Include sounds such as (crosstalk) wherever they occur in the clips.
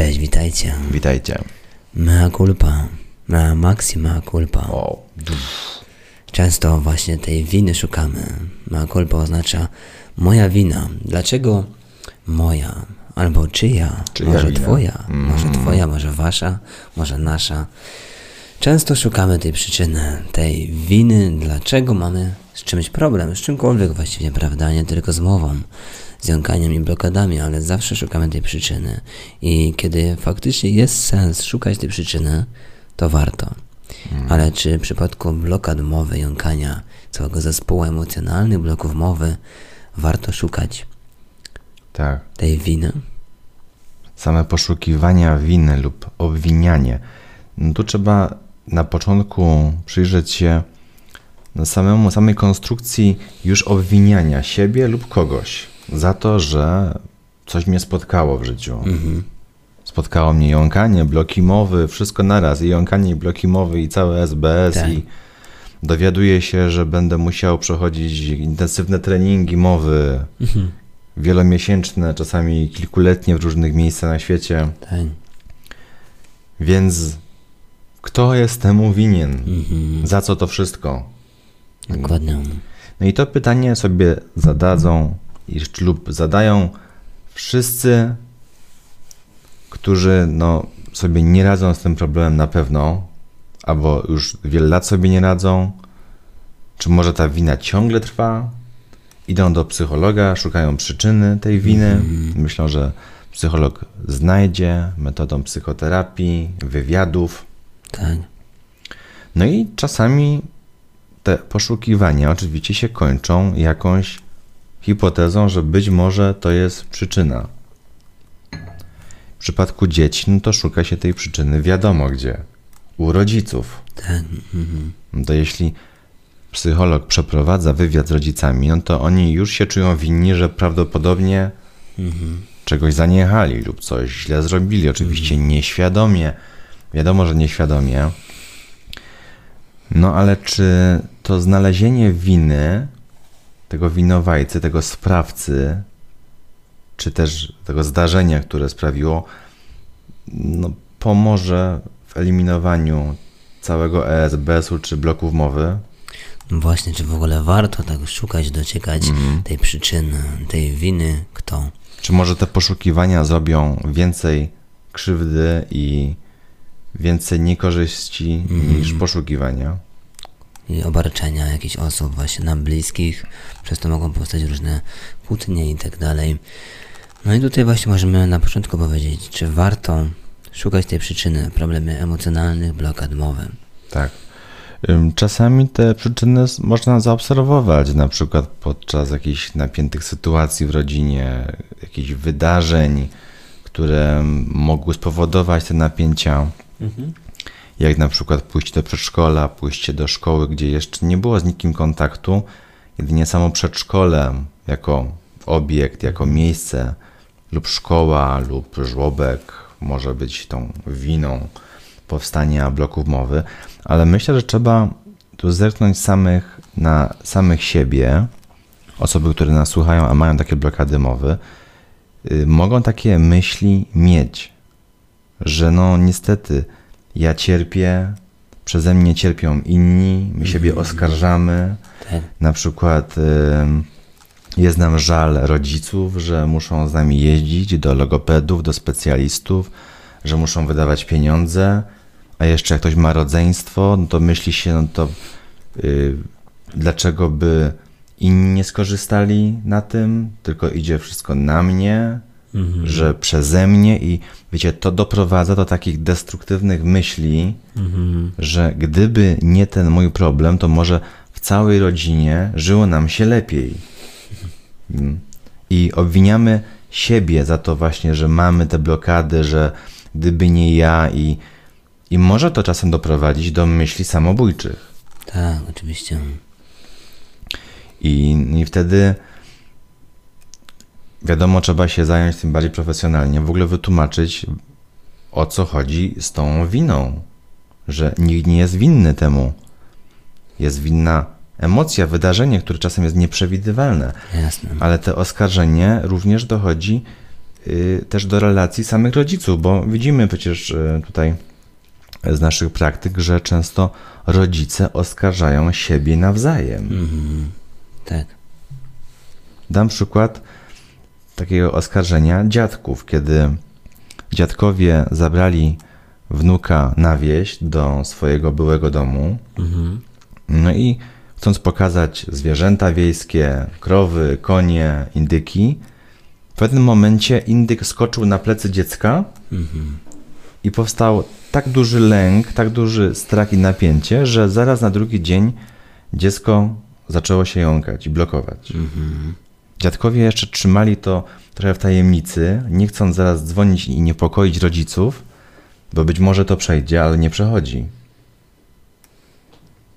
Cześć, witajcie. Witajcie. Mea culpa. Mea maxima culpa. O, Często właśnie tej winy szukamy. Mea culpa oznacza moja wina. Dlaczego moja? Albo czyja? Czyja może wina? twoja? Może twoja, może wasza? Może nasza? Często szukamy tej przyczyny, tej winy, dlaczego mamy z czymś problem, z czymkolwiek właściwie, prawda? Nie tylko z mową, z jąkaniem i blokadami, ale zawsze szukamy tej przyczyny. I kiedy faktycznie jest sens szukać tej przyczyny, to warto. Ale czy w przypadku blokad mowy, jąkania, całego zespołu emocjonalnych bloków mowy, warto szukać tak. tej winy? Same poszukiwania winy lub obwinianie. No tu trzeba na początku przyjrzeć się samemu, samej konstrukcji już obwiniania siebie lub kogoś za to, że coś mnie spotkało w życiu. Spotkało mnie jąkanie, bloki mowy, wszystko naraz. I jąkanie, i bloki mowy, i całe SBS. Tak. I dowiaduję się, że będę musiał przechodzić intensywne treningi mowy. Wielomiesięczne, czasami kilkuletnie w różnych miejscach na świecie. Tak. Więc kto jest temu winien? Mhm. Za co to wszystko? Dokładnie. No i to pytanie sobie zadadzą lub zadają wszyscy, którzy no, sobie nie radzą z tym problemem na pewno, albo już wiele lat sobie nie radzą, czy może ta wina ciągle trwa? Idą do psychologa, szukają przyczyny tej winy. Myślą, że psycholog znajdzie metodą psychoterapii, wywiadów. Tak. No i czasami te poszukiwania oczywiście się kończą jakąś hipotezą, że być może to jest przyczyna. W przypadku dzieci, no to szuka się tej przyczyny wiadomo gdzie. U rodziców. Tak. Mhm. No to jeśli psycholog przeprowadza wywiad z rodzicami, no to oni już się czują winni, że prawdopodobnie czegoś zaniechali lub coś źle zrobili. Oczywiście nieświadomie. Wiadomo, że nieświadomie. No ale czy to znalezienie winy, tego winowajcy, tego sprawcy, czy też tego zdarzenia, które sprawiło, no, pomoże w eliminowaniu całego ESBS-u czy bloków mowy? No Właśnie, czy w ogóle warto tak szukać, dociekać tej przyczyny, tej winy, kto? Czy może te poszukiwania zrobią więcej krzywdy i więcej niekorzyści niż poszukiwania? I obarczenia jakichś osób właśnie nam bliskich, przez to mogą powstać różne kłótnie i tak dalej. No i tutaj właśnie możemy na początku powiedzieć, czy warto szukać tej przyczyny, problemy emocjonalnych, blokad mowy. Tak. Czasami te przyczyny można zaobserwować, na przykład podczas jakichś napiętych sytuacji w rodzinie, jakichś wydarzeń, które mogły spowodować te napięcia. Jak na przykład pójście do przedszkola, pójście do szkoły, gdzie jeszcze nie było z nikim kontaktu, jedynie samo przedszkole jako obiekt, jako miejsce, lub szkoła, lub żłobek może być tą winą powstania bloków mowy, ale myślę, że trzeba tu zerknąć samych na samych siebie, osoby, które nas słuchają, a mają takie blokady mowy, y, mogą takie myśli mieć, że no niestety ja cierpię, przeze mnie cierpią inni, my siebie oskarżamy, Tak? na przykład jest nam żal rodziców, że muszą z nami jeździć do logopedów, do specjalistów, że muszą wydawać pieniądze, a jeszcze jak ktoś ma rodzeństwo, no to myśli się, no to y, dlaczego by inni nie skorzystali na tym, tylko idzie wszystko na mnie, że przeze mnie i wiecie, to doprowadza do takich destruktywnych myśli, że gdyby nie ten mój problem, to może w całej rodzinie żyło nam się lepiej. Mm. I obwiniamy siebie za to właśnie, że mamy te blokady, że gdyby nie ja i, i może to czasem doprowadzić do myśli samobójczych. Tak, oczywiście. I, I wtedy wiadomo, trzeba się zająć tym bardziej profesjonalnie, w ogóle wytłumaczyć, o co chodzi z tą winą, że nikt nie jest winny temu. Jest winna emocja, wydarzenie, które czasem jest nieprzewidywalne, Jasne. ale te oskarżenie również dochodzi y, też do relacji samych rodziców, bo widzimy przecież y, tutaj z naszych praktyk, że często rodzice oskarżają siebie nawzajem. Mhm. Tak. Dam przykład takiego oskarżenia dziadków, kiedy dziadkowie zabrali wnuka na wieś do swojego byłego domu. Mhm. No i chcąc pokazać zwierzęta wiejskie, krowy, konie, indyki, w pewnym momencie indyk skoczył na plecy dziecka Mhm. i powstał tak duży lęk, tak duży strach i napięcie, że zaraz na drugi dzień dziecko zaczęło się jąkać i blokować. Mhm. Dziadkowie jeszcze trzymali to trochę w tajemnicy, nie chcąc zaraz dzwonić i niepokoić rodziców, bo być może to przejdzie, ale nie przechodzi.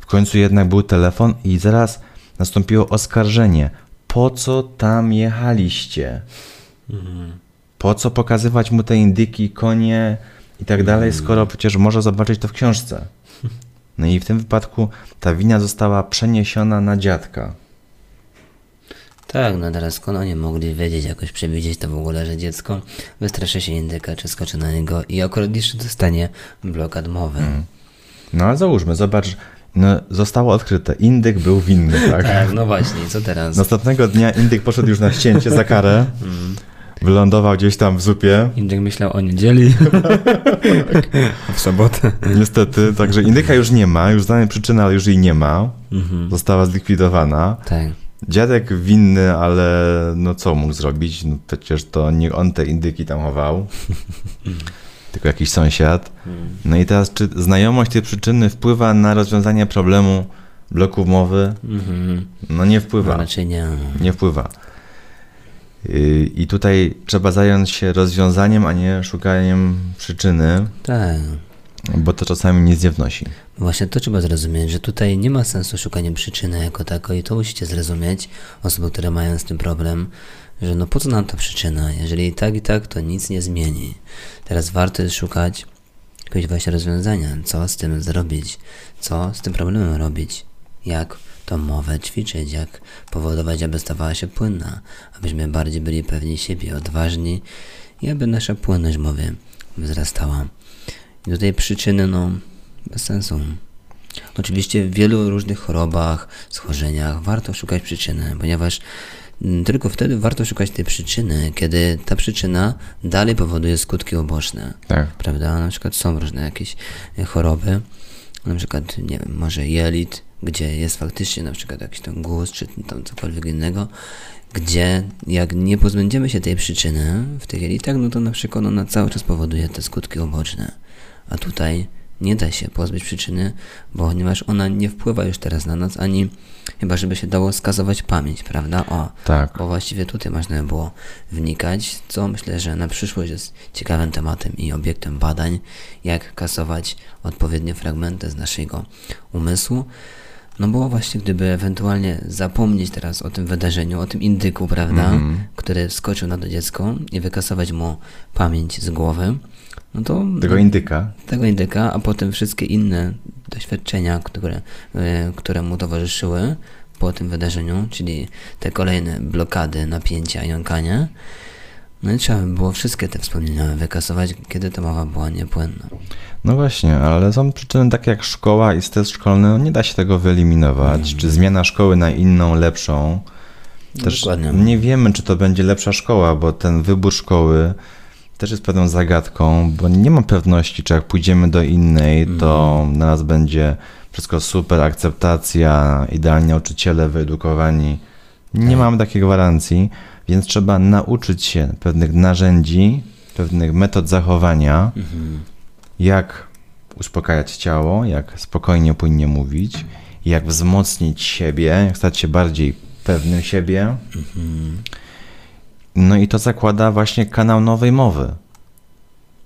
W końcu jednak był telefon i zaraz nastąpiło oskarżenie. Po co tam jechaliście? Po co pokazywać mu te indyki, konie i tak dalej, skoro przecież może zobaczyć to w książce? (laughs) No i w tym wypadku ta wina została przeniesiona na dziadka. Tak, no teraz skąd oni mogli wiedzieć, jakoś przewidzieć to w ogóle, że dziecko wystraszy się indyka, czy skoczy na niego i akurat jeszcze dostanie blokad mowy. No ale załóżmy, zobacz, no, zostało odkryte, indyk był winny, tak? (laughs) Tak, no właśnie, co teraz? Następnego dnia indyk poszedł już na ścięcie za karę, wylądował gdzieś tam w zupie, Indyk myślał o niedzieli, (laughs) w sobotę. niestety, także indyka już nie ma, już znamy przyczynę, ale już jej nie ma, Mhm. została zlikwidowana. Tak. Dziadek winny, ale no co mógł zrobić? No przecież to nie on te indyki tam chował, (laughs) tylko jakiś sąsiad. No i teraz, czy znajomość tej przyczyny wpływa na rozwiązanie problemu bloków mowy? Mhm. No nie No, wpływa. raczej nie. Nie wpływa. Yy, I tutaj trzeba zająć się rozwiązaniem, a nie szukaniem przyczyny, Tak. Bo to czasami nic nie wnosi. Właśnie to trzeba zrozumieć, że tutaj nie ma sensu szukanie przyczyny jako tako i to musicie zrozumieć, osoby, które mają z tym problem, że no po co nam ta przyczyna, jeżeli i tak i tak, to nic nie zmieni. Teraz warto jest szukać jakiegoś właśnie rozwiązania, co z tym zrobić, co z tym problemem robić, jak tą mowę ćwiczyć, jak powodować, aby stawała się płynna, abyśmy bardziej byli pewni siebie, odważni i aby nasza płynność mowy wzrastała. I tutaj przyczyny, no, bez sensu. Oczywiście w wielu różnych chorobach, schorzeniach warto szukać przyczyny, ponieważ mm, tylko wtedy warto szukać tej przyczyny, kiedy ta przyczyna dalej powoduje skutki uboczne. Tak. Prawda? Na przykład są różne jakieś e, choroby, na przykład, nie wiem, może jelit, gdzie jest faktycznie na przykład jakiś tam guz, czy tam cokolwiek innego, gdzie jak nie pozbędziemy się tej przyczyny w tych jelitach, no to na przykład ona cały czas powoduje te skutki uboczne. A tutaj nie da się pozbyć przyczyny, bo ponieważ ona nie wpływa już teraz na nas, ani chyba żeby się dało skazować pamięć, prawda? O, Tak. bo właściwie tutaj można by było wnikać, co myślę, że na przyszłość jest ciekawym tematem i obiektem badań, jak kasować odpowiednie fragmenty z naszego umysłu. No bo właśnie gdyby ewentualnie zapomnieć teraz o tym wydarzeniu, o tym indyku, prawda, który skoczył na to dziecko i wykasować mu pamięć z głowy, no to Tego indyka. tego indyka, a potem wszystkie inne doświadczenia, które, e, które mu towarzyszyły po tym wydarzeniu, czyli te kolejne blokady, napięcia, jąkania. No i trzeba by było wszystkie te wspomnienia wykasować, kiedy ta mowa była niepłynna. No właśnie, ale są przyczyny takie jak szkoła i stres szkolny, no nie da się tego wyeliminować. Czy zmiana szkoły na inną, lepszą. Też Dokładnie. nie wiemy, czy to będzie lepsza szkoła, bo ten wybór szkoły też jest pewną zagadką, bo nie mam pewności, czy jak pójdziemy do innej, to na nas będzie wszystko super, akceptacja, idealnie nauczyciele wyedukowani. Nie mamy takiej gwarancji, więc trzeba nauczyć się pewnych narzędzi, pewnych metod zachowania, jak uspokajać ciało, jak spokojnie, płynnie mówić, jak wzmocnić siebie, jak stać się bardziej pewnym siebie. No i to zakłada właśnie kanał nowej mowy.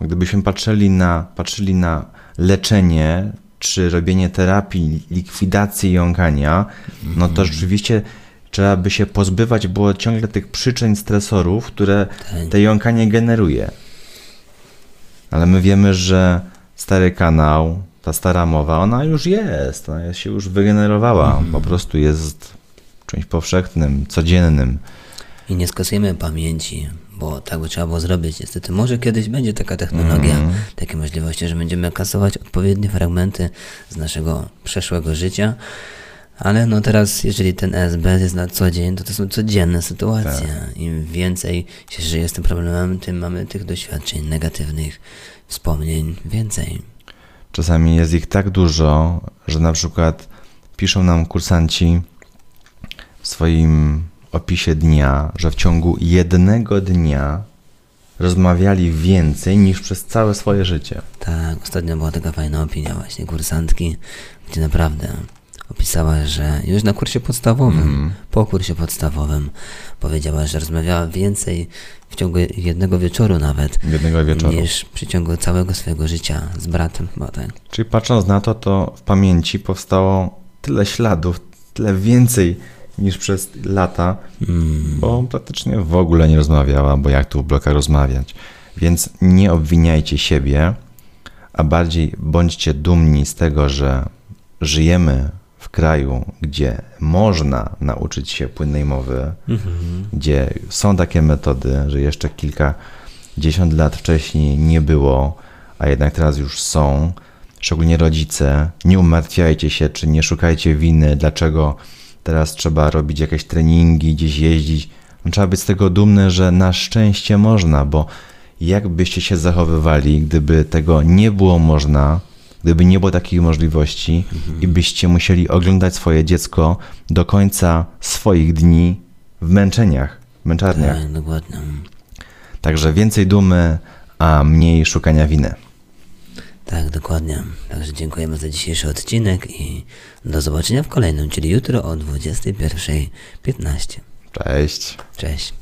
Gdybyśmy patrzyli na, patrzyli na leczenie czy robienie terapii, likwidacji jąkania, no to rzeczywiście trzeba by się pozbywać było ciągle tych przyczyn stresorów, które Tak. te jąkanie generuje. Ale my wiemy, że stary kanał, ta stara mowa, ona już jest, ona się już wygenerowała, po prostu jest czymś powszechnym, codziennym. I nie skasujemy pamięci, bo tak by trzeba było zrobić. Niestety, może kiedyś będzie taka technologia, takie możliwości, że będziemy kasować odpowiednie fragmenty z naszego przeszłego życia, ale no teraz, jeżeli ten SB jest na co dzień, to to są codzienne sytuacje. Im więcej się żyje z tym problemem, tym mamy tych doświadczeń negatywnych, wspomnień więcej. Czasami jest ich tak dużo, że na przykład piszą nam kursanci w swoim opisie dnia, że w ciągu jednego dnia rozmawiali więcej niż przez całe swoje życie. Tak, ostatnio była taka fajna opinia właśnie kursantki, gdzie naprawdę opisała, że już na kursie podstawowym, po kursie podstawowym powiedziała, że rozmawiała więcej w ciągu jednego wieczoru nawet, Jednego wieczoru. niż w przeciągu całego swojego życia z bratem chyba tak. Czyli patrząc na to, to w pamięci powstało tyle śladów, tyle więcej niż przez lata, bo praktycznie w ogóle nie rozmawiała, bo jak tu w blokach rozmawiać. Więc nie obwiniajcie siebie, a bardziej bądźcie dumni z tego, że żyjemy w kraju, gdzie można nauczyć się płynnej mowy, gdzie są takie metody, że jeszcze kilkadziesiąt lat wcześniej nie było, a jednak teraz już są. Szczególnie rodzice, nie umartwiajcie się, czy nie szukajcie winy, dlaczego teraz trzeba robić jakieś treningi, gdzieś jeździć. No, Trzeba być z tego dumny, że na szczęście można, bo jak byście się zachowywali, gdyby tego nie było można, gdyby nie było takich możliwości i byście musieli oglądać swoje dziecko do końca swoich dni w męczeniach, w męczarniach. Tak, dokładnie. Także więcej dumy, a mniej szukania winy. Tak, dokładnie. Także dziękujemy za dzisiejszy odcinek i do zobaczenia w kolejnym, czyli jutro o 21.15. Cześć. Cześć.